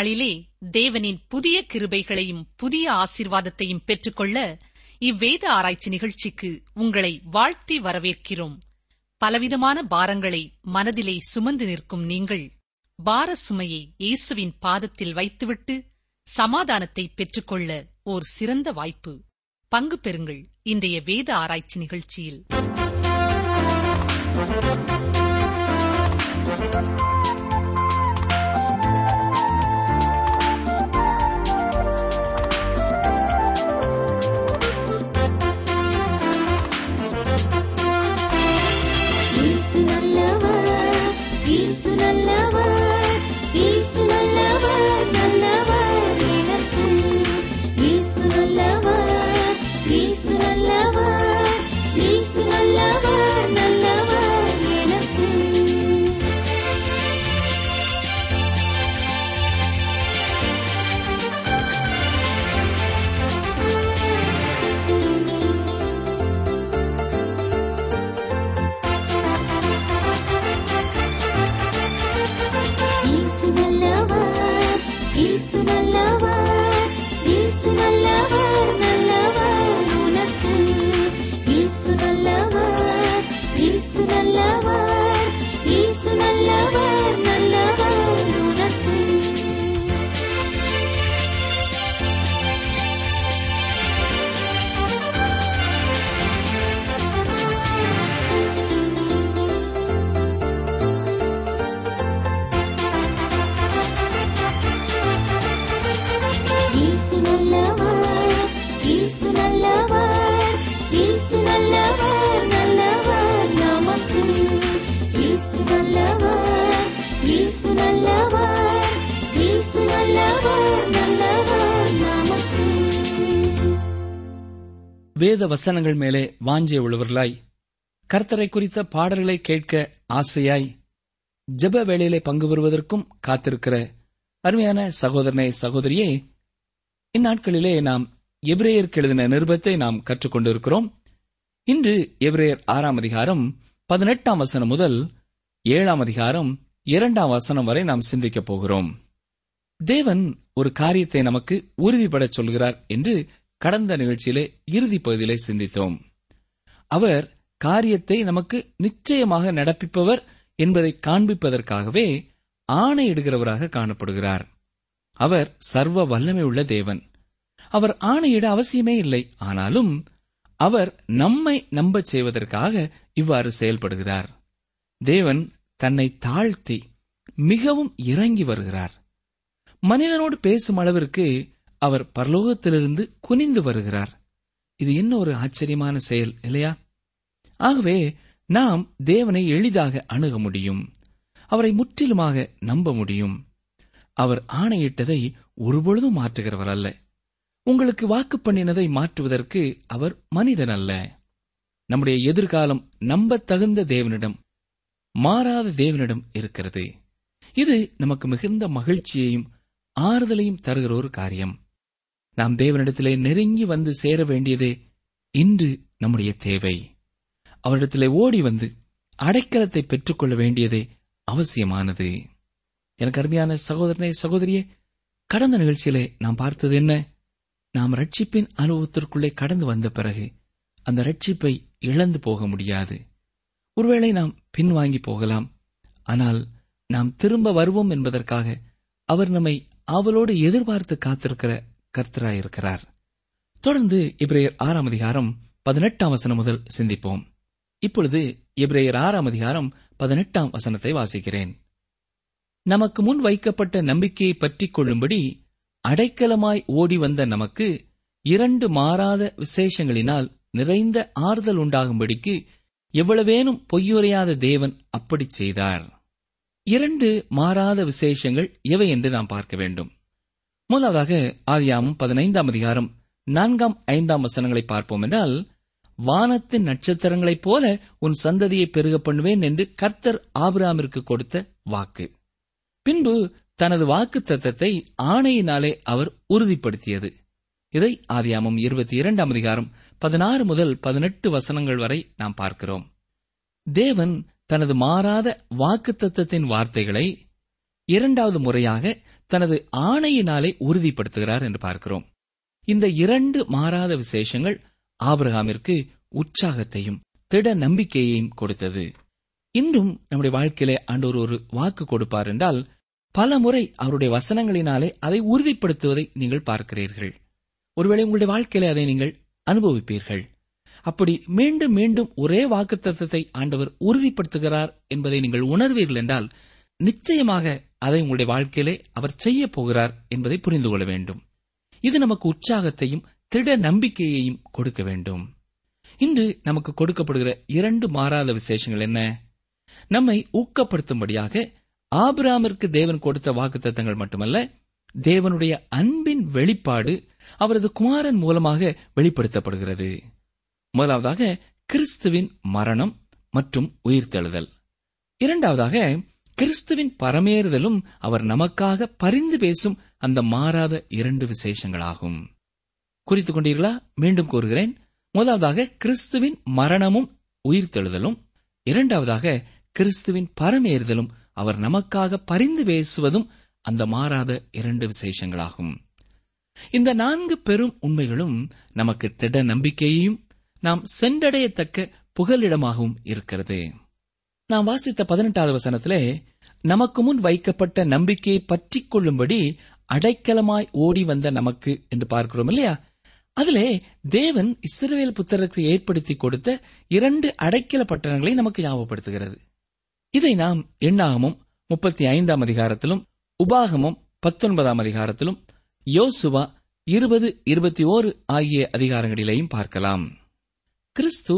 நாளிலே தேவனின் புதிய கிருபைகளையும் புதிய ஆசீர்வாதத்தையும் பெற்றுக்கொள்ள இவ்வேத ஆராய்ச்சி நிகழ்ச்சிக்கு உங்களை வாழ்த்தி வரவேற்கிறோம். பலவிதமான பாரங்களை மனதிலே சுமந்து நிற்கும் நீங்கள் பார சுமையை இயேசுவின் பாதத்தில் வைத்துவிட்டு சமாதானத்தை பெற்றுக்கொள்ள ஓர் சிறந்த வாய்ப்பு. பங்கு பெறுங்கள் இன்றைய வேத ஆராய்ச்சி நிகழ்ச்சியில். வேத வசனங்கள் மேலே வாஞ்சிய உள்ளவர்களாய் கர்த்தரை குறித்த பாடல்களை கேட்க ஆசையாய் ஜெப வேளையிலே பங்கு பெறுவதற்கும் காத்திருக்கிற அருமையான சகோதரனே சகோதரியே இந்நாட்களிலே நாம் எபிரேயருக்கு எழுதின நிருபத்தை நாம் கற்றுக்கொண்டிருக்கிறோம். இன்று எபிரேயர் ஆறாம் அதிகாரம் பதினெட்டாம் வசனம் முதல் ஏழாம் அதிகாரம் இரண்டாம் வசனம் வரை நாம் சிந்திக்கப் போகிறோம். தேவன் ஒரு காரியத்தை நமக்கு உறுதிபடச் சொல்கிறார் என்று கடந்த நிகழ்ச்சியிலே இறுதிப் பகுதியிலே சிந்தித்தோம். அவர் காரியத்தை நமக்கு நிச்சயமாக நடப்பிப்பவர் என்பதை காண்பிப்பதற்காகவே ஆணையிடுகிறவராக காணப்படுகிறார். அவர் சர்வ வல்லமை உள்ள தேவன். அவர் ஆணையிட அவசியமே இல்லை ஆனாலும் அவர் நம்மை நம்பச் செய்வதற்காக இவ்வாறு செயல்படுகிறார். தேவன் தன்னை தாழ்த்தி மிகவும் இறங்கி வருகிறார். மனிதனோடு பேசும் அளவிற்கு அவர் பரலோகத்திலிருந்து குனிந்து வருகிறார். இது என்ன ஒரு ஆச்சரியமான செயல் இல்லையா? ஆகவே நாம் தேவனை எளிதாக அணுக முடியும். அவரை முற்றிலுமாக நம்ப முடியும். அவர் ஆணையிட்டதை ஒருபொழுதும் மாற்றுகிறவர் அல்ல. உங்களுக்கு வாக்கு பண்ணினதை மாற்றுவதற்கு அவர் மனிதன் அல்ல. நம்முடைய எதிர்காலம் நம்பத்தகுந்த தேவனிடம் மாறாத தேவனிடம் இருக்கிறது. இது நமக்கு மிகுந்த மகிழ்ச்சியையும் ஆறுதலையும் தருகிற ஒரு காரியம். நாம் தேவனிடத்திலே நெருங்கி வந்து சேர வேண்டியதே இன்று நம்முடைய தேவை. அவரிடத்திலே ஓடி வந்து அடைக்கலத்தை பெற்றுக்கொள்ள வேண்டியதே அவசியமானது. எனக்கு அருமையான சகோதரனே சகோதரியே கடந்த நிகழ்ச்சியிலே நாம் பார்த்தது என்ன? நாம் ரட்சிப்பின் அனுபவத்திற்குள்ளே கடந்து வந்த பிறகு அந்த ரட்சிப்பை இழந்து போக முடியாது. ஒருவேளை நாம் பின்வாங்கி போகலாம். ஆனால் நாம் திரும்ப வருவோம் என்பதற்காக அவர் நம்மை அவளோடு எதிர்பார்த்து காத்திருக்கிற கர்த்தராயிருக்கிறார். தொடர்ந்து இப்ரேயர் ஆறாம் அதிகாரம் பதினெட்டாம் வசனம் முதல் சிந்திப்போம். இப்பொழுது இப்ரேயர் ஆறாம் அதிகாரம் பதினெட்டாம் வசனத்தை வாசிக்கிறேன். நமக்கு முன் வைக்கப்பட்ட நம்பிக்கையை பற்றிக் கொள்ளும்படி அடைக்கலமாய் ஓடி வந்த நமக்கு இரண்டு மாறாத விசேஷங்களினால் நிறைந்த ஆறுதல் உண்டாகும்படிக்கு எவ்வளவேனும் பொய்யுரையாத தேவன் அப்படி செய்தார். இரண்டு மாறாத விசேஷங்கள் எவை என்று நாம் பார்க்க வேண்டும். முதலாவதாக ஆதியாமம் பதினைந்தாம் அதிகாரம். நான்காம் ஐந்தாம் வசனங்களை பார்ப்போம் என்றால் வானத்தின் நட்சத்திரங்களைப் போல உன் சந்ததியை பெருக பண்ணுவேன் என்று கர்த்தர் ஆபிராமிற்கு கொடுத்த வாக்கு. பின்பு தனது வாக்கு தத்தத்தை ஆணையினாலே அவர் உறுதிப்படுத்தியது. இதை ஆதியாமம் இருபத்தி இரண்டாம் அதிகாரம் பதினாறு முதல் பதினெட்டு வசனங்கள் வரை நாம் பார்க்கிறோம். தேவன் தனது மாறாத வாக்கு தத்தத்தின் வார்த்தைகளை இரண்டாவது முறையாக தனது ஆணையினாலே உறுதிப்படுத்துகிறார் என்று பார்க்கிறோம். இந்த இரண்டு மாறாத விசேஷங்கள் ஆபிரகாமிற்கு உற்சாகத்தையும் திட நம்பிக்கையையும் கொடுத்தது. இன்றும் நம்முடைய வாழ்க்கையிலே ஆண்டோர் ஒரு வாக்கு கொடுப்பார் என்றால் பல முறை அவருடைய வசனங்களினாலே அதை உறுதிப்படுத்துவதை நீங்கள் பார்க்கிறீர்கள். ஒருவேளை உங்களுடைய வாழ்க்கையிலே அதை நீங்கள் அனுபவிப்பீர்கள். அப்படி மீண்டும் மீண்டும் ஒரே வாக்கு தத்துவத்தை ஆண்டவர் உறுதிப்படுத்துகிறார் என்பதை நீங்கள் உணர்வீர்கள் என்றால் நிச்சயமாக அதை உங்களுடைய வாழ்க்கையிலே அவர் செய்ய போகிறார் என்பதை புரிந்து கொள்ள வேண்டும். இது நமக்கு உற்சாகத்தையும் திட நம்பிக்கையையும் கொடுக்க வேண்டும். இன்று நமக்கு கொடுக்கப்படுகிற இரண்டு மாறாத விசேஷங்கள் என்ன? நம்மை ஊக்கப்படுத்தும்படியாக ஆபிராமிற்கு தேவன் கொடுத்த வாக்குத்தத்தங்கள் மட்டுமல்ல தேவனுடைய அன்பின் வெளிப்பாடு அவரது குமாரன் மூலமாக வெளிப்படுத்தப்படுகிறது. முதலாவதாக கிறிஸ்துவின் மரணம் மற்றும் உயிர்த்தெழுதல். இரண்டாவதாக கிறிஸ்துவின் பரமேறுதலும் அவர் நமக்காக பரிந்து பேசும் அந்த மாறாத இரண்டு விசேஷங்களாகும். குறித்துக் கொண்டீர்களா? மீண்டும் கூறுகிறேன். முதலாவதாக கிறிஸ்துவின் மரணமும் உயிர்த்தெழுதலும். இரண்டாவதாக கிறிஸ்துவின் பரமேறுதலும் அவர் நமக்காக பரிந்து பேசுவதும் அந்த மாறாத இரண்டு விசேஷங்களாகும். இந்த நான்கு பெரும் உண்மைகளும் நமக்கு திட நம்பிக்கையையும் நாம் சென்றடையத்தக்க புகலிடமாகவும் இருக்கிறது. நாம் வாசித்த பதினெட்டாவது வசனத்திலே நமக்கு முன் வைக்கப்பட்ட நம்பிக்கையை பற்றிக் கொள்ளும்படி அடைக்கலமாய் ஓடி வந்த நமக்கு என்று பார்க்கிறோம் இல்லையா? அதிலே தேவன் இஸ்ரவேல் புத்தருக்கு ஏற்படுத்தி கொடுத்த இரண்டு அடைக்கல பட்டணங்களை நமக்கு ஞாபகப்படுத்துகிறது. இதை நாம் எண்ணாகமும் முப்பத்தி ஐந்தாம் அதிகாரத்திலும் உபாகமும் பத்தொன்பதாம் அதிகாரத்திலும் யோசுவா இருபது இருபத்தி ஓரு ஆகிய அதிகாரங்களிலேயும் பார்க்கலாம். கிறிஸ்து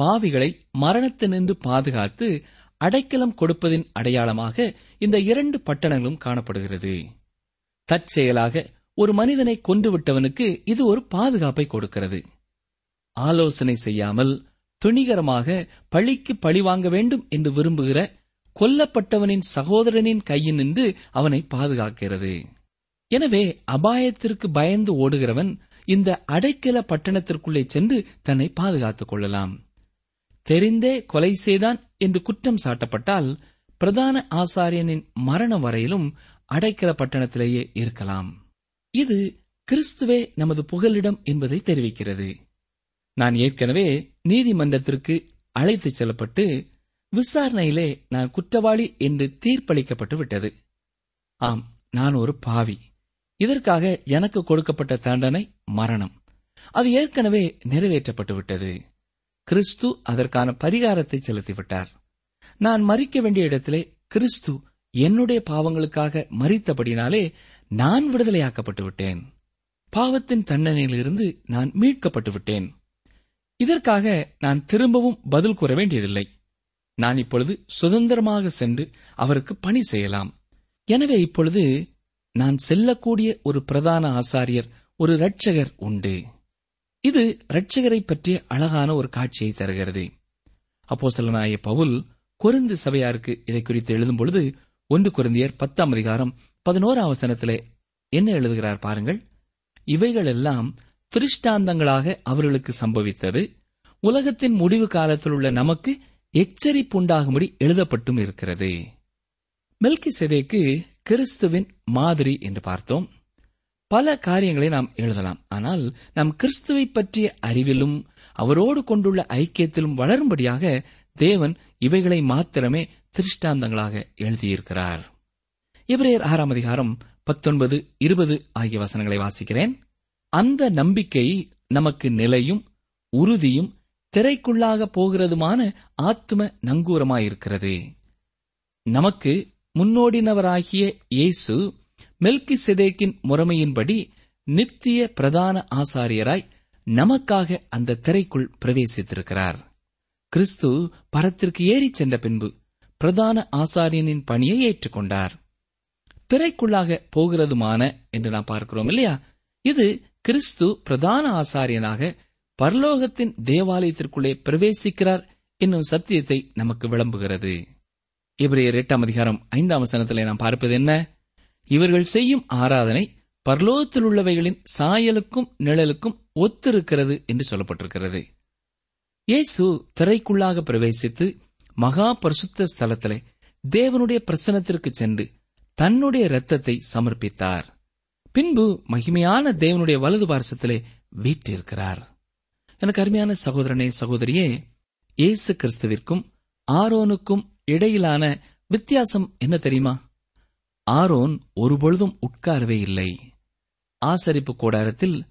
பாவிகளை மரணத்தினின்று பாதுகாத்து அடைக்கலம் கொடுப்பதின் அடையாளமாக இந்த இரண்டு பட்டணங்களும் காணப்படுகிறது. தற்செயலாக ஒரு மனிதனை கொன்றுவிட்டவனுக்கு இது ஒரு பாதுகாப்பை கொடுக்கிறது. ஆலோசனை செய்யாமல் துணிகரமாக பழிக்கு பழி வாங்க வேண்டும் என்று விரும்புகிற கொல்லப்பட்டவனின் சகோதரனின் கையினின்று அவனை பாதுகாக்கிறது. எனவே அபாயத்திற்கு பயந்து ஓடுகிறவன் இந்த அடைக்கல பட்டணத்திற்குள்ளே சென்று தன்னை பாதுகாத்துக் கொள்ளலாம். தெரிந்தே கொலை செய்தான் என்று குற்றம் சாட்டப்பட்டால் பிரதான ஆசாரியனின் மரணம் வரையிலும் அடைக்கல பட்டணத்திலேயே இருக்கலாம். இது கிறிஸ்துவே நமது புகலிடம் என்பதை தெரிவிக்கிறது. நான் ஏற்கனவே நீதிமன்றத்திற்கு அழைத்துச் செல்லப்பட்டு விசாரணையிலே நான் குற்றவாளி என்று தீர்ப்பளிக்கப்பட்டு விட்டது. ஆம் நான் ஒரு பாவி. இதற்காக எனக்கு கொடுக்கப்பட்ட தண்டனை மரணம். அது ஏற்கனவே நிறைவேற்றப்பட்டு விட்டது. கிறிஸ்து அதற்கான பரிகாரத்தை செலுத்திவிட்டார். நான் மறிக்க வேண்டிய இடத்திலே கிறிஸ்து என்னுடைய பாவங்களுக்காக மறித்தபடினாலே நான் விடுதலையாக்கப்பட்டு விட்டேன். பாவத்தின் தண்டனையிலிருந்து நான் மீட்கப்பட்டு விட்டேன். இதற்காக நான் திரும்பவும் பதில் கூற வேண்டியதில்லை. நான் இப்பொழுது சுதந்திரமாக சென்று அவருக்கு பணி செய்யலாம். எனவே இப்பொழுது நான் செல்லக்கூடிய ஒரு பிரதான ஆசாரியர் ஒரு இரட்சகர் உண்டு. இது இரட்சகரை பற்றிய அழகான ஒரு காட்சியை தருகிறது. அப்போ சிலனாய பவுல் கொருந்து சபையாருக்கு இதை குறித்து எழுதும் பொழுது ஒன்று குருந்தியர் பத்தாம் அதிகாரம் பதினோராம் வசனத்திலே என்ன எழுதுகிறார் பாருங்கள். இவைகளெல்லாம் திருஷ்டாந்தங்களாக அவர்களுக்கு சம்பவித்தது. உலகத்தின் முடிவு காலத்தில் உள்ள நமக்கு எச்சரிப்புண்டாகும்படி எழுதப்பட்டும் இருக்கிறது. மெல்கி செதேக்கு கிறிஸ்துவின் மாதிரி என்று பார்த்தோம். பல காரியங்களை நாம் எழுதலாம். ஆனால் நாம் கிறிஸ்துவை பற்றிய அறிவிலும் அவரோடு கொண்டுள்ள ஐக்கியத்திலும் வளரும்படியாக தேவன் இவைகளை மாத்திரமே திருஷ்டாந்தங்களாக எழுதியிருக்கிறார். இவரையர் ஆறாம் அதிகாரம் பத்தொன்பது இருபது ஆகிய வசனங்களை வாசிக்கிறேன். அந்த நம்பிக்கை நமக்கு நிலையும் உறுதியும் திரைக்குள்ளாக போகிறதுமான ஆத்ம நங்கூரமாயிருக்கிறது. நமக்கு முன்னோடினவராகிய இயேசு மெல்கி செதேக்கின் முறைமையின்படி நித்திய பிரதான ஆசாரியராய் நமக்காக அந்த திரைக்குள் பிரவேசித்திருக்கிறார். கிறிஸ்து பரத்திற்கு ஏறிச் சென்ற பின்பு பிரதான ஆசாரியனின் பணியை ஏற்றுக்கொண்டார். திரைக்குள்ளாக போகிறதுமான என்று நாம் பார்க்கிறோம் இல்லையா? இது கிறிஸ்து பிரதான ஆசாரியனாக பரலோகத்தின் தேவாலயத்திற்குள்ளே பிரவேசிக்கிறார் என்னும் சத்தியத்தை நமக்கு விளம்புகிறது. இவரையர் எட்டாம் அதிகாரம் ஐந்தாம் வசனத்திலே நாம் பார்ப்பது என்ன? இவர்கள் செய்யும் ஆராதனை பர்லோகத்தில் உள்ளவைகளின் சாயலுக்கும் நிழலுக்கும் ஒத்திருக்கிறது என்று சொல்லப்பட்டிருக்கிறது. இயேசு திரைக்குள்ளாக பிரவேசித்து மகா பரிசுத்த ஸ்தலத்திலே தேவனுடைய பிரசனத்திற்கு சென்று தன்னுடைய இரத்தத்தை சமர்ப்பித்தார். பின்பு மகிமையான தேவனுடைய வலது பார்சத்திலே வீற்றிருக்கிறார். எனக்கு அருமையான சகோதரனே சகோதரியே இயேசு கிறிஸ்துவிற்கும் ஆரோனுக்கும் இடையிலான வித்தியாசம் என்ன தெரியுமா? ஆரோன் ஒருபொழுதும் உட்காரவே இல்லை. ஆசரிப்பு கூடாரத்தில்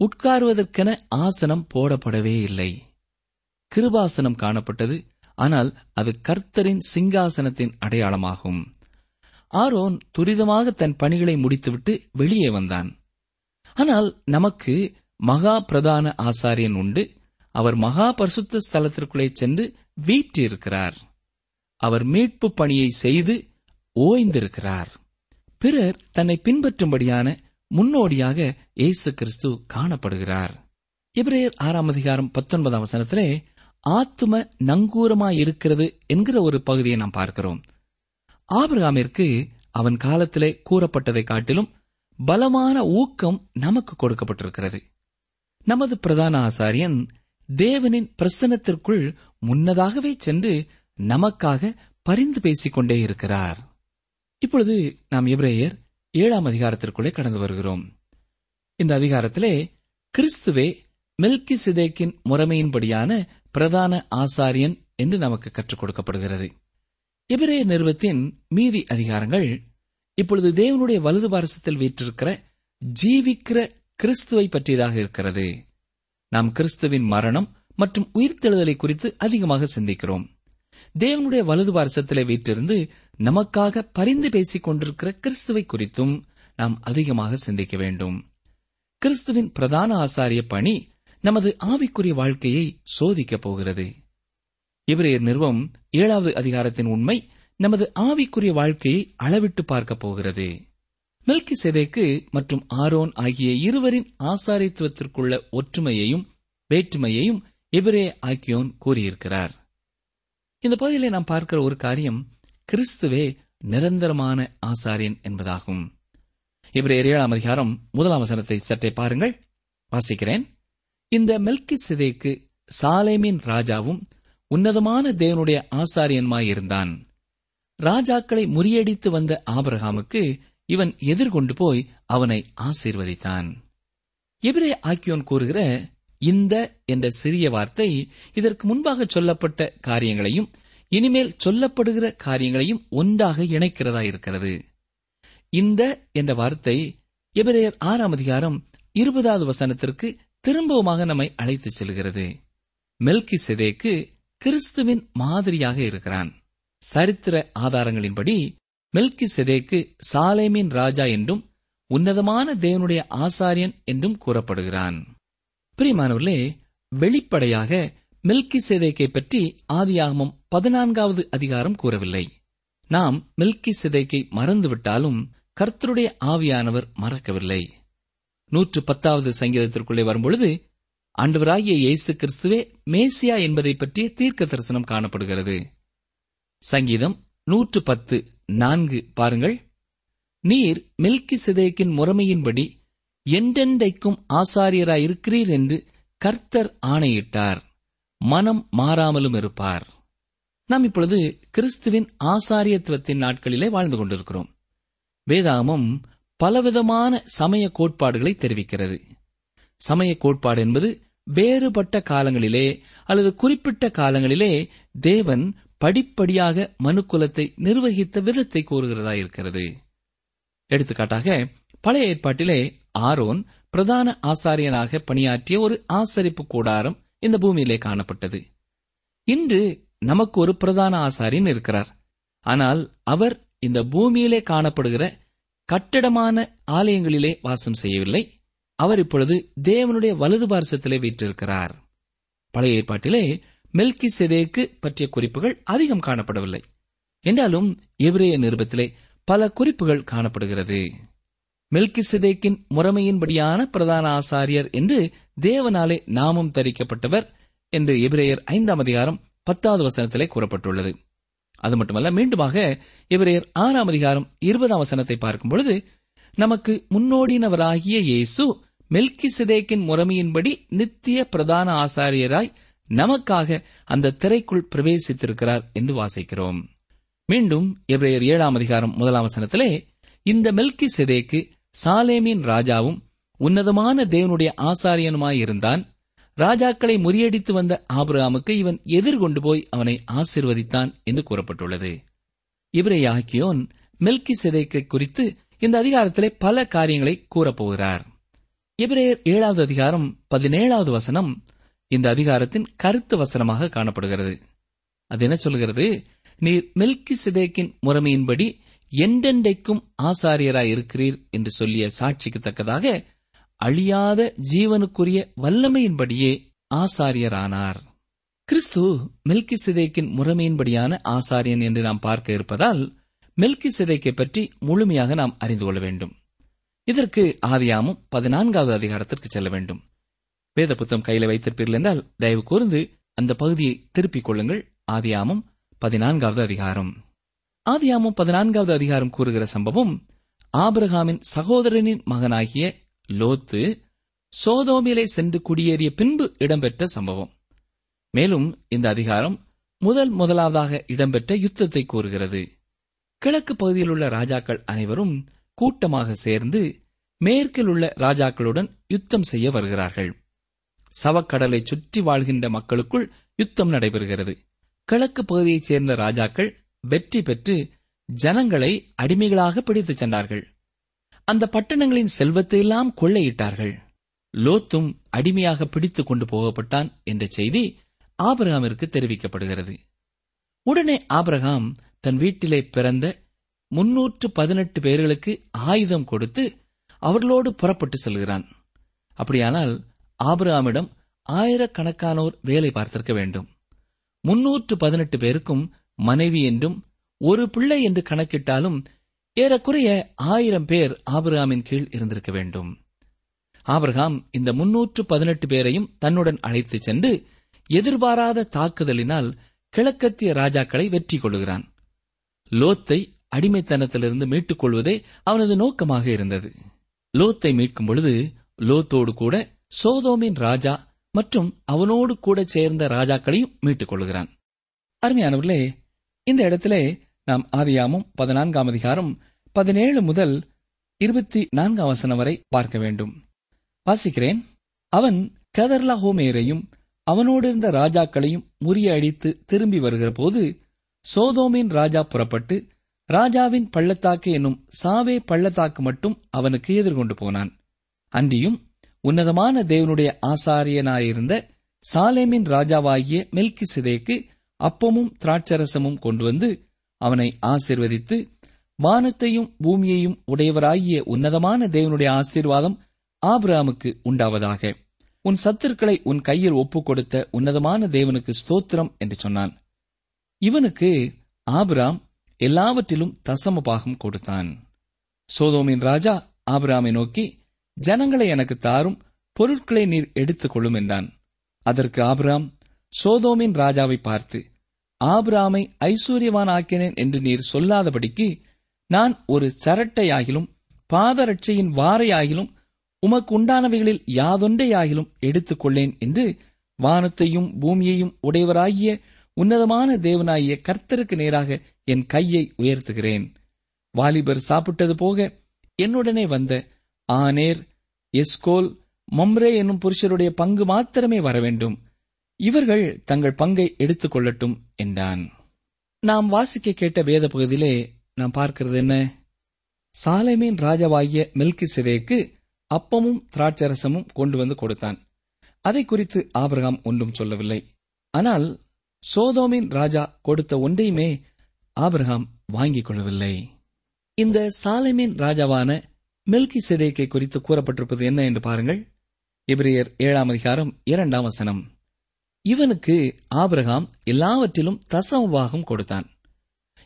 உட்காருவதற்கென ஆசனம் போடப்படவே இல்லை. கிருபாசனம் காணப்பட்டது ஆனால் அது கர்த்தரின் சிங்காசனத்தின் அடையாளமாகும். ஆரோன் துரிதமாக தன் பணிகளை முடித்துவிட்டு வெளியே வந்தான். ஆனால் நமக்கு மகா பிரதான ஆசாரியன் உண்டு. அவர் மகா பரிசுத்த ஸ்தலத்திற்குள்ளே சென்று வீற்றிருக்கிறார். அவர் மீட்பு பணியை செய்து ஓய்ந்திருக்கிறார். பிறர் தன்னை பின்பற்றும்படியான முன்னோடியாக இயேசு கிறிஸ்து காணப்படுகிறார். இப்ரேயர் ஆறாம் அதிகாரம் பத்தொன்பதாம் வசனத்திலே ஆத்தும நங்கூரமாயிருக்கிறது என்கிற ஒரு பகுதியை நாம் பார்க்கிறோம். ஆபிரகாமிற்கு அவன் காலத்திலே கூறப்பட்டதை காட்டிலும் பலமான ஊக்கம் நமக்கு கொடுக்கப்பட்டிருக்கிறது. நமது பிரதான ஆசாரியன் தேவனின் பிரசனத்திற்குள் முன்னதாகவே சென்று நமக்காக பரிந்து பேசிக்கொண்டே இருக்கிறார். இப்பொழுது நாம் எபிரேயர் ஏழாம் அதிகாரத்திற்குள்ளே கடந்து வருகிறோம். இந்த அதிகாரத்திலே கிறிஸ்துவே மில்கி சிதேக்கின் முறைமையின்படியான பிரதான ஆசாரியன் என்று நமக்கு கற்றுக் கொடுக்கப்படுகிறது. எபிரேய நிறுவத்தின் மீதி அதிகாரங்கள் இப்பொழுது தேவனுடைய வலது பாரசத்தில் வீற்றிருக்கிற ஜீவிக்கிற கிறிஸ்துவை பற்றியதாக இருக்கிறது. நாம் கிறிஸ்துவின் மரணம் மற்றும் உயிர்த்தெழுதலை குறித்து அதிகமாக சிந்திக்கிறோம். தேவனுடைய வலது பாரசத்திலே வீற்றிருந்து நமக்காக பரிந்து பேசிக் கொண்டிருக்கிற கிறிஸ்துவை குறித்தும் நாம் அதிகமாக சிந்திக்க வேண்டும். கிறிஸ்துவின் பிரதான ஆசாரிய பணி நமது ஆவிக்குரிய வாழ்க்கையை சோதிக்கப் போகிறது. இவரையர் நிறுவம் ஏழாவது அதிகாரத்தின் உண்மை நமது ஆவிக்குரிய வாழ்க்கையை அளவிட்டு பார்க்கப் போகிறது. மில்கி செதேக்கு மற்றும் ஆரோன் ஆகிய இருவரின் ஆசாரித்துவத்திற்குள்ள ஒற்றுமையையும் வேற்றுமையையும் எபிரே ஆக்கியோன் கூறியிருக்கிறார். இந்த பகுதியிலே நாம் பார்க்கிற ஒரு காரியம் கிறிஸ்துவே நிரந்தரமான ஆசாரியன் என்பதாகும். இவரே ஏழாம் அதிகாரம் முதலாம் வசனத்தை சற்றே பாருங்கள். வாசிக்கிறேன். இந்த மெல்கி சிதைக்கு சாலேமின் ராஜாவும் உன்னதமான தேவனுடைய ஆசாரியன்மாயிருந்தான். ராஜாக்களை முறியடித்து வந்த ஆபரகாமுக்கு இவன் எதிர்கொண்டு போய் அவனை ஆசீர்வதித்தான். எபிரே ஆக்கியோன் கூறுகிற இந்த என்ற சிறிய வார்த்தை இதற்கு முன்பாக சொல்லப்பட்ட காரியங்களையும் இனிமேல் சொல்லப்படுகிற காரியங்களையும் ஒன்றாக இணைக்கிறதா இருக்கிறது. இந்த என்ற வார்த்தை எபிரேயர் ஆறாம் அதிகாரம் இருபதாவது வசனத்திற்கு திரும்பவுமாக நம்மை அழைத்துச் செல்கிறது. மெல்கி செதேக்கு கிறிஸ்துவின் மாதிரியாக இருக்கிறான். சரித்திர ஆதாரங்களின்படி மெல்கி செதேக்கு சாலேமின் ராஜா என்றும் உன்னதமான தேவனுடைய ஆசாரியன் என்றும் கூறப்படுகிறான். பிரியமானவர்களே வெளிப்படையாக மில்கி சிதைக்கை பற்றி ஆதியாகமம் பதினான்காவது அதிகாரம் கூறவில்லை. நாம் மில்கி சிதைக்கை மறந்துவிட்டாலும் கர்த்தருடைய ஆவியானவர் மறக்கவில்லை. நூற்று பத்தாவது சங்கீதத்திற்குள்ளே வரும்பொழுது ஆண்டவராகிய இயேசு கிறிஸ்துவே மேசியா என்பதை பற்றிய தீர்க்க தரிசனம் காணப்படுகிறது. சங்கீதம் நூற்று பத்து நான்கு பாருங்கள். நீர் மில்கி சிதைக்கின் முறைமையின்படி என்றென்றைக்கும் ஆசாரியராயிருக்கிறீர் என்று கர்த்தர் ஆணையிட்டார். மனம் மாறாமலும் இருப்பார். நாம் இப்பொழுது கிறிஸ்துவின் ஆசாரியத்துவத்தின் நாட்களிலே வாழ்ந்து கொண்டிருக்கிறோம். வேதாகமம் பலவிதமான சமய கோட்பாடுகளை தெரிவிக்கிறது. சமய கோட்பாடு என்பது வேறுபட்ட காலங்களிலே அல்லது குறிப்பிட்ட காலங்களிலே தேவன் படிப்படியாக மனுக்குலத்தை நிர்வகித்த விதத்தை கூறுகிறதா இருக்கிறது எடுத்துக்காட்டாக பழைய ஏற்பாட்டிலே ஆரோன் பிரதான ஆசாரியனாக பணியாற்றிய ஒரு ஆசரிப்பு கூடாரம் இந்த பூமியிலே காணப்பட்டது. இன்று நமக்கு ஒரு பிரதான ஆசாரியன் இருக்கிறார். ஆனால் அவர் இந்த பூமியிலே காணப்படுகிற கட்டடமான ஆலயங்களிலே வாசம் செய்யவில்லை. அவர் இப்பொழுது தேவனுடைய வலது பாரசத்திலே வீற்றிருக்கிறார். பழைய ஏற்பாட்டிலே மெல்கி செதேக்கு பற்றிய குறிப்புகள் அதிகம் காணப்படவில்லை. என்றாலும் எபிரேய நிருபத்திலே பல குறிப்புகள் காணப்படுகிறது. மெல்கி செதேக்கின் முறைமையின்படியான பிரதான ஆசாரியர் என்று தேவனாலே நாமும் தரிக்கப்பட்டவர் என்று எபிரேயர் ஐந்தாம் அதிகாரம் பத்தாவது வசனத்திலே கூறப்பட்டுள்ளது. அது மட்டுமல்ல மீண்டுமாக எபிரேயர் ஆறாம் அதிகாரம் இருபதாம் வசனத்தை பார்க்கும் பொழுது நமக்கு முன்னோடினவராகிய இயேசு மெல்கி சிதேக்கின் முறைமையின்படி நித்திய பிரதான ஆசாரியராய் நமக்காக அந்த திரைக்குள் பிரவேசித்திருக்கிறார் என்று வாசிக்கிறோம். மீண்டும் எபிரேயர் ஏழாம் அதிகாரம் முதலாம் வசனத்திலே இந்த மெல்கி சிதேக்கு சாலேமின் ராஜாவும் உன்னதமான தேவனுடைய ஆசாரியனுமாயிருந்தான். ராஜாக்களை முறியடித்து வந்த ஆபிரகாமுக்கு இவன் எதிர்கொண்டு போய் அவனை ஆசிர்வதித்தான் என்று கூறப்பட்டுள்ளது. இவரை ஆக்கியோன் மில்கி சிதைக்கை குறித்து இந்த அதிகாரத்திலே பல காரியங்களை கூறப்போகிறார். எபிரேயர் ஏழாவது அதிகாரம் பதினேழாவது வசனம் இந்த அதிகாரத்தின் கருத்து வசனமாக காணப்படுகிறது. அது என்ன சொல்கிறது? நீர் மில்கி சிதேக்கின் முறைமையின்படி எண்டெண்டைக்கும் ஆசாரியராய் இருக்கிறீர் என்று சொல்லிய சாட்சிக்கு தக்கதாக அழியாத ஜீவனுக்குரிய வல்லமையின்படியே ஆசாரியரானார். கிறிஸ்து மெல்கி சிதைக்கின் முறைமையின்படியான ஆசாரியன் என்று நாம் பார்க்க இருப்பதால் மெல்கி சிதைக்கை பற்றி முழுமையாக நாம் அறிந்து கொள்ள வேண்டும். இதற்கு ஆதியாமும் பதினான்காவது அதிகாரத்திற்கு செல்ல வேண்டும். வேத புத்தம் கையில வைத்திருப்பீர்கள் என்றால் தயவு கூர்ந்து அந்த பகுதியை திருப்பிக் கொள்ளுங்கள். ஆதியாமும் பதினான்காவது அதிகாரம். ஆதியாமும் பதினான்காவது அதிகாரம் கூறுகிற சம்பவம் ஆபிரகாமின் சகோதரனின் மகனாகிய லோத்து சோதோமிலே சென்று குடியேறிய பின்பு இடம்பெற்ற சம்பவம். மேலும் இந்த அதிகாரம் முதல் முதலாவதாக இடம்பெற்ற யுத்தத்தை கூறுகிறது. கிழக்கு பகுதியில் உள்ள ராஜாக்கள் அனைவரும் கூட்டமாக சேர்ந்து மேற்கில் உள்ள ராஜாக்களுடன் யுத்தம் செய்ய வருகிறார்கள். சவக்கடலை சுற்றி வாழ்கின்ற மக்களுக்குள் யுத்தம் நடைபெறுகிறது. கிழக்கு பகுதியைச் சேர்ந்த ராஜாக்கள் வெற்றி பெற்று ஜனங்களை அடிமைகளாக பிடித்துச் சென்றார்கள். அந்த பட்டணங்களின் செல்வத்தையெல்லாம் கொள்ளையிட்டார்கள். லோத்தும் அடிமையாக பிடித்துக் கொண்டு போகப்பட்டான் என்ற செய்தி ஆபிரகாமிற்கு தெரிவிக்கப்படுகிறது. உடனே ஆபிரகாம் தன் வீட்டிலே பிறந்த முன்னூற்று பதினெட்டு பேர்களுக்கு ஆயுதம் கொடுத்து அவர்களோடு புறப்பட்டு செல்கிறான். அப்படியானால் ஆபிரகாமிடம் ஆயிரக்கணக்கானோர் வேலை பார்த்திருக்க வேண்டும். முன்னூற்று பதினெட்டு பேருக்கும் மனைவி என்றும் ஒரு பிள்ளை என்று கணக்கிட்டாலும் ஏறக்குறைய ஆயிரம் பேர் ஆபிரகாமின் கீழ் இருந்திருக்க வேண்டும். ஆபிரகாம் இந்த முன்னூற்று பதினெட்டு பேரையும் தன்னுடன் அழைத்துச் சென்று எதிர்பாராத தாக்குதலினால் கிழக்கத்திய ராஜாக்களை வெற்றி கொள்கிறான் லோத்தை அடிமைத்தனத்திலிருந்து மீட்டுக் கொள்வதே அவனது நோக்கமாக இருந்தது. லோத்தை மீட்கும் பொழுது லோத்தோடு கூட சோதோமின் ராஜா மற்றும் அவனோடு கூட சேர்ந்த ராஜாக்களையும் மீட்டுக் கொள்கிறான். அருமையானவர்களே இந்த இடத்திலே நாம் ஆதியாமும் பதினான்காம் அதிகாரம் பதினேழு முதல் இருபத்தி நான்காம் வசனம் வரை பார்க்க வேண்டும். வாசிக்கிறேன். அவன் கதர்லாஹோமேரையும் அவனோடு இருந்த ராஜாக்களையும் முறியடித்து திரும்பி வருகிற போது சோதோமின் ராஜா புறப்பட்டு ராஜாவின் பள்ளத்தாக்கு என்னும் சாவே பள்ளத்தாக்கு மட்டும் அவனுக்கு எதிர்கொண்டு போனான். அன்றியும் உன்னதமான தேவனுடைய ஆசாரியனாயிருந்த சாலேமின் ராஜாவாகிய மெல்கி சிதேக்கு அப்பமும் திராட்சரசமும் கொண்டு வந்து அவனை ஆசிர்வதித்து வானத்தையும் பூமியையும் உடையவராகிய உன்னதமான தேவனுடைய ஆசீர்வாதம் ஆபிராமுக்கு உண்டாவதாக. உன் சத்துருக்களை உன் கையில் ஒப்புக் கொடுத்த உன்னதமான தேவனுக்கு ஸ்தோத்திரம் என்று சொன்னான். இவனுக்கு ஆபிராம் எல்லாவற்றிலும் தசம பாகம் கொடுத்தான். சோதோமின் ராஜா ஆபிராமை நோக்கி ஜனங்களை எனக்கு தாரும் பொருட்களை நீர் எடுத்துக் கொள்ளும் என்றான். அதற்கு ஆபிராம் சோதோமின் ராஜாவை பார்த்து ஆபிராமை ஐஸ்வர்யவான் ஆக்கினேன் என்று நீர் சொல்லாதபடிக்கு நான் ஒரு சரட்டையாகிலும் பாதரட்சையின் வாரையாகிலும் உமக்கு உண்டானவைகளில் யாதொன்றையாகிலும் எடுத்துக் கொள்ளேன் என்று வானத்தையும் பூமியையும் உடையவராகிய உன்னதமான தேவனாகிய கர்த்தருக்கு நேராக என் கையை உயர்த்துகிறேன். வாலிபர் சாப்பிட்டது போக என்னுடனே வந்த ஆனேர் எஸ்கோல் மம்ரே என்னும் புருஷருடைய பங்கு மாத்திரமே வர வேண்டும் இவர்கள் தங்கள் பங்கை எடுத்துக் கொள்ளட்டும் என்றான். நாம் வாசிக்க கேட்ட வேத பகுதியிலே நாம் பார்க்கிறது என்ன? சாலைமீன் ராஜாவாகிய மில்கி சிதேக்கு அப்பமும் திராட்சரசமும் கொண்டு வந்து கொடுத்தான். அதை குறித்து ஆபிரகாம் ஒன்றும் சொல்லவில்லை. ஆனால் சோதோமின் ராஜா கொடுத்த ஒன்றையுமே ஆபிரகாம் வாங்கிக் கொள்ளவில்லை. இந்த சாலைமீன் ராஜாவான மில்கி சிதேக்கை குறித்து கூறப்பட்டிருப்பது என்ன என்று பாருங்கள். இப்ரியர் ஏழாம் அதிகாரம் இரண்டாம் வசனம். இவனுக்கு ஆபிரகாம் எல்லாவற்றிலும் தசமபாகம் கொடுத்தான்.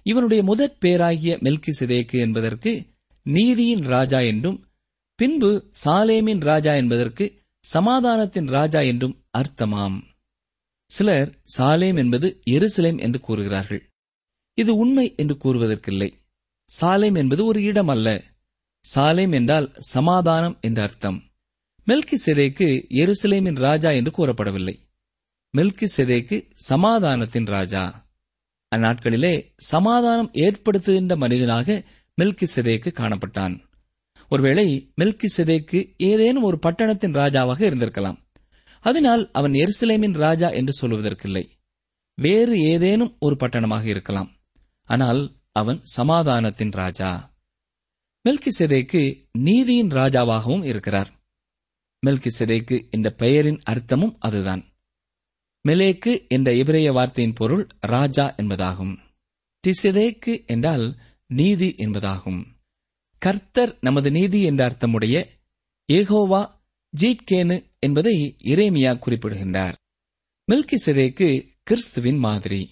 இவனுடைய முதற் பேராகிய மெல்கி சிதேக்கு என்பதற்கு நீதியின் ராஜா என்றும் பின்பு சாலேமின் ராஜா என்பதற்கு சமாதானத்தின் ராஜா என்றும் அர்த்தமாம். சிலர் சாலேம் என்பது எருசலேம் என்று கூறுகிறார்கள். இது உண்மை என்று கூறுவதற்கில்லை. சாலேம் என்பது ஒரு இடம் அல்ல. சாலேம் என்றால் சமாதானம் என்ற அர்த்தம். மெல்கி சிதைக்கு எருசலேமின் ராஜா என்று கூறப்படவில்லை. மெல்கி செதேக்கு சமாதானத்தின் ராஜா. அந்நாட்களிலே சமாதானம் ஏற்படுத்துகின்ற மனிதனாக மெல்கி செதேக்கு காணப்பட்டான். ஒருவேளை மெல்கி செதேக்கு ஏதேனும் ஒரு பட்டணத்தின் ராஜாவாக இருந்திருக்கலாம். அதனால் அவன் எருசலேமின் ராஜா என்று சொல்வதற்கில்லை வேறு ஏதேனும் ஒரு பட்டணமாக இருக்கலாம். ஆனால் அவன் சமாதானத்தின் ராஜா. மெல்கி செதேக்கு நீதியின் ராஜாவாகவும் இருக்கிறார். மெல்கி செதேக்கு என்ற பெயரின் அர்த்தமும் அதுதான். மெலேக்கு என்ற இபிரேய வார்த்தையின் பொருள் ராஜா என்பதாகும். டிசெதேக்கு என்றால் நீதி என்பதாகும். கர்த்தர் நமது நீதி என்ற அர்த்தமுடைய ஏகோவா ஜீட்கேனு என்பதை இரேமியா குறிப்பிடுகின்றார். மில்கி செதேக்கு கிறிஸ்துவின் மாதிரி.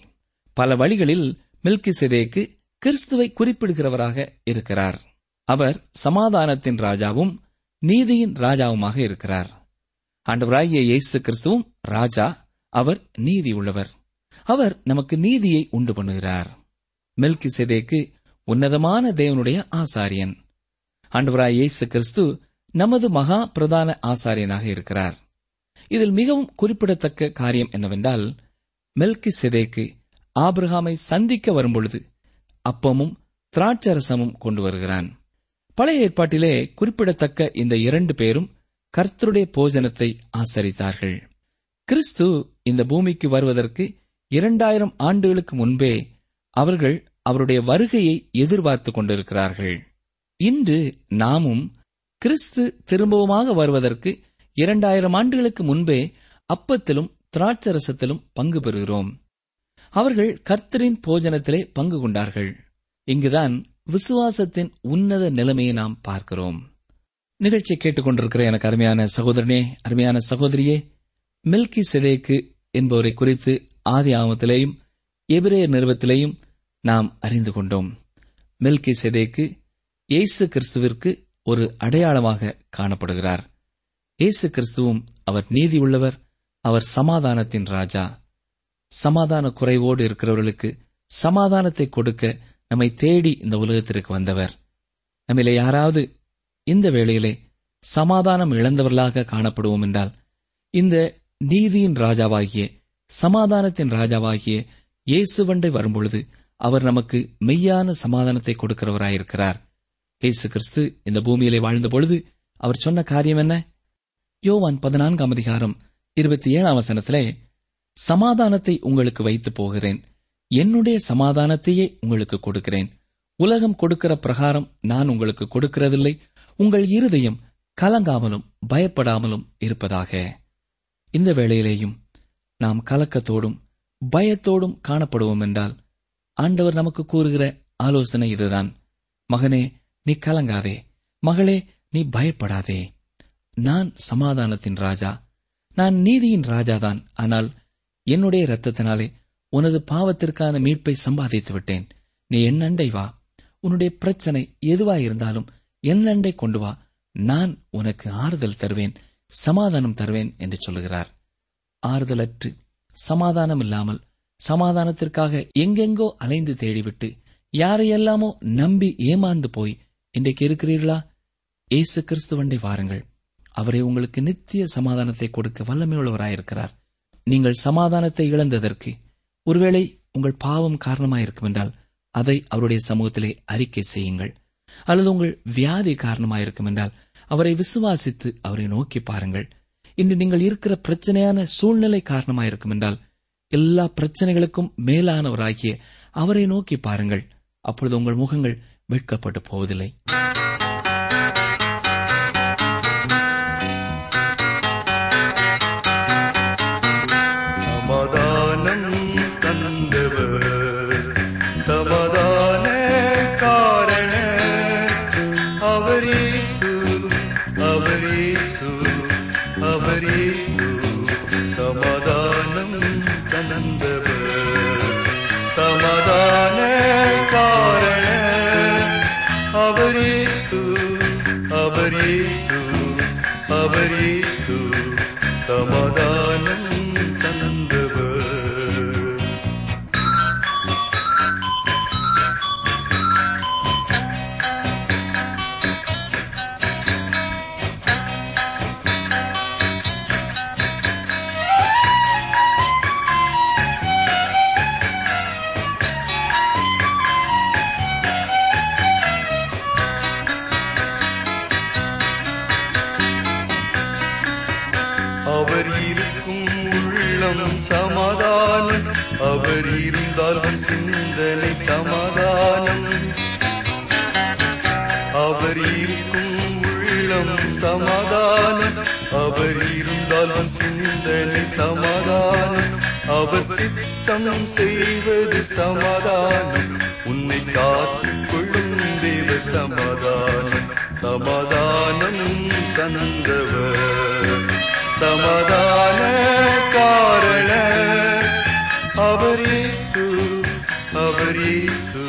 பல வழிகளில் மில்கி செதேக்கு கிறிஸ்துவை குறிப்பிடுகிறவராக இருக்கிறார். அவர் சமாதானத்தின் ராஜாவும் நீதியின் ராஜாவுமாக இருக்கிறார். ஆண்டவராகிய இயேசு கிறிஸ்துவும் ராஜா அவர் நீதி உள்ளவர். அவர் நமக்கு நீதியை உண்டு பண்ணுகிறார். மெல்கி செதேக்கு உன்னதமான தேவனுடைய ஆசாரியன். ஆண்டவராய் இயேசு கிறிஸ்து நமது மகா பிரதான ஆசாரியனாக இருக்கிறார். இதில் மிகவும் குறிப்பிடத்தக்க காரியம் என்னவென்றால் மெல்கி செதேக்கு ஆபிரகாமை சந்திக்க வரும்பொழுது அப்பமும் திராட்சரசமும் கொண்டு வருகிறான். பழைய ஏற்பாட்டிலே குறிப்பிடத்தக்க இந்த இரண்டு பேரும் கர்த்தருடைய போஜனத்தை ஆசரித்தார்கள். கிறிஸ்து இந்த பூமிக்கு வருவதற்கு இரண்டாயிரம் ஆண்டுகளுக்கு முன்பே அவர்கள் அவருடைய வருகையை எதிர்பார்த்து கொண்டிருக்கிறார்கள். இன்று நாமும் கிறிஸ்து திரும்பவுமாக வருவதற்கு இரண்டாயிரம் ஆண்டுகளுக்கு முன்பே அப்பத்திலும் திராட்சரசத்திலும் பங்கு பெறுகிறோம். அவர்கள் கர்த்தரின் போஜனத்திலே பங்கு கொண்டார்கள். இங்குதான் விசுவாசத்தின் உன்னத நிலைமையை நாம் பார்க்கிறோம். நிகழ்ச்சியை கேட்டுக்கொண்டிருக்கிற எனக்கு அருமையான சகோதரனே அருமையான சகோதரியே மில்கி சிலைக்கு என்பவரை குறித்து ஆதி ஆமத்திலேயும் எபிரேயர் நிறுவத்திலேயும் நாம் அறிந்து கொண்டோம். மில்கி செதேக்கு இயேசு கிறிஸ்துவிற்கு ஒரு அடையாளமாக காணப்படுகிறார். இயேசு கிறிஸ்துவும் அவர் நீதி உள்ளவர் அவர் சமாதானத்தின் ராஜா. சமாதான குறைவோடு இருக்கிறவர்களுக்கு சமாதானத்தை கொடுக்க நம்மை தேடி இந்த உலகத்திற்கு வந்தவர். நம்மில யாராவது இந்த வேளையிலே சமாதானம் இழந்தவர்களாக காணப்படுவோம் என்றால் இந்த நீதியின் ராஜாவாகிய சமாதானத்தின் ராஜாவாகிய இயேசுவண்டை வரும்பொழுது அவர் நமக்கு மெய்யான சமாதானத்தை கொடுக்கிறவராயிருக்கிறார். இயேசு கிறிஸ்து இந்த பூமியிலே வாழ்ந்த பொழுது அவர் சொன்ன காரியம் என்ன? யோவான் பதினான்காம் அதிகாரம் இருபத்தி ஏழாம் வசனத்திலே சமாதானத்தை உங்களுக்கு வைத்து போகிறேன். என்னுடைய சமாதானத்தையே உங்களுக்கு கொடுக்கிறேன். உலகம் கொடுக்கிற பிரகாரம் நான் உங்களுக்கு கொடுக்கிறதில்லை. உங்கள் இருதயம் கலங்காமலும் பயப்படாமலும் இருப்பதாக. இந்த வேளையிலேயும் நாம் கலக்கத்தோடும் பயத்தோடும் காணப்படுவோம் என்றால் ஆண்டவர் நமக்கு கூறுகிற ஆலோசனை இதுதான். மகனே நீ கலங்காதே. மகளே நீ பயப்படாதே. நான் சமாதானத்தின் ராஜா. நான் நீதியின் ராஜாதான். ஆனால் என்னுடைய இரத்தத்தினாலே உனது பாவத்திற்கான மீட்பை சம்பாதித்து விட்டேன் நீ என் அண்டை வா. உன்னுடைய பிரச்சனை எதுவாயிருந்தாலும் என் அண்டை கொண்டு வா. நான் உனக்கு ஆறுதல் தருவேன். சமாதானம் தருவேன் என்று சொல்லுகிறார். ஆறுதலற்று சமாதானம் இல்லாமல் சமாதானத்திற்காக எங்கெங்கோ அலைந்து தேடிவிட்டு யாரையெல்லாமோ நம்பி ஏமாந்து போய் இன்றைக்கு இருக்கிறீர்களா? இயேசு கிறிஸ்துவண்டை வாருங்கள். அவரை உங்களுக்கு நித்திய சமாதானத்தை கொடுக்க வல்லமையுள்ளவராயிருக்கிறார். நீங்கள் சமாதானத்தை இழந்ததற்கு ஒருவேளை உங்கள் பாவம் காரணமாயிருக்கும் என்றால் அதை அவருடைய சமூகத்திலே அறிக்கை செய்யுங்கள். அல்லது உங்கள் வியாதி காரணமாயிருக்கும் என்றால் அவரை விசுவாசித்து அவரை நோக்கி பாருங்கள். இன்று நீங்கள் இருக்கிற பிரச்சனையான சூழ்நிலை காரணமாயிருக்கும் என்றால் எல்லா பிரச்சனைகளுக்கும் மேலானவராகிய அவரை நோக்கி பாருங்கள். அப்பொழுது உங்கள் முகங்கள் வெட்கப்பட்டு போவதில்லை. அவரேசு அவரேசு அவரேசு சமாதானம் சமாதானம். உன்னை காத்துக் கொள்ளும் தேவ சமாதானம். சமாதானம் தந்தவர். சமாதான காரண அவரேசு அவரேசு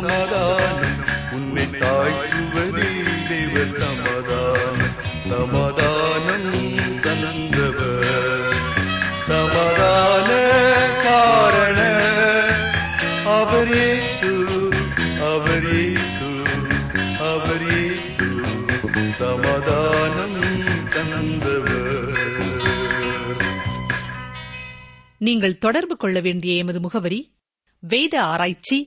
சமாதானம். உன்னை தாழ்த்துவதில் தேவ சமாதானம். சமாதானம் தந்தவர். சமாதான காரண அவரே சு அவரே சு அவரே சு சமாதானம் தந்தவர். நீங்கள் தொடர்பு கொள்ள வேண்டிய எமது முகவரி வேத ஆராய்ச்சி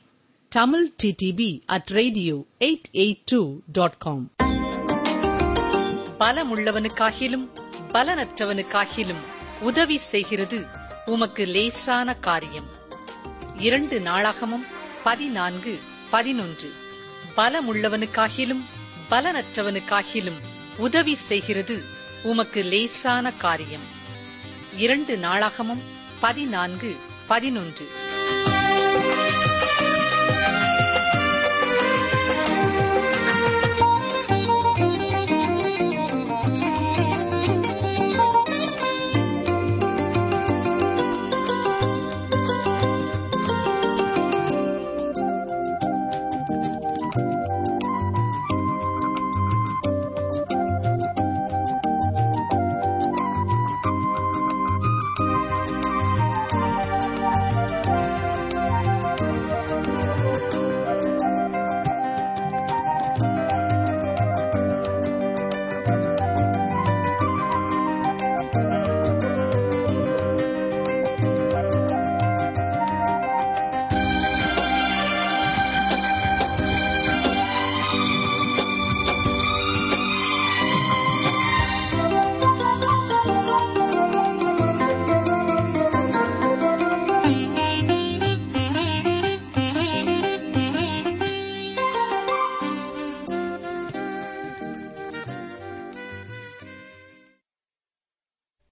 Tamil DTP at radio eight eight two dot com பலமுள்ளவனுக்காகிலும் பலனற்றவனுக்காகிலும் உதவி செய்கிறது உமக்கு லேசான காரியம். இரண்டு நாளாகமும் பதினான்கு பதினொன்று. பலமுள்ளவனுக்காகிலும் பலனற்றவனுக்காகிலும் உதவி செய்கிறது உமக்கு லேசான காரியம். இரண்டு நாளாகமும் பதினான்கு பதினொன்று.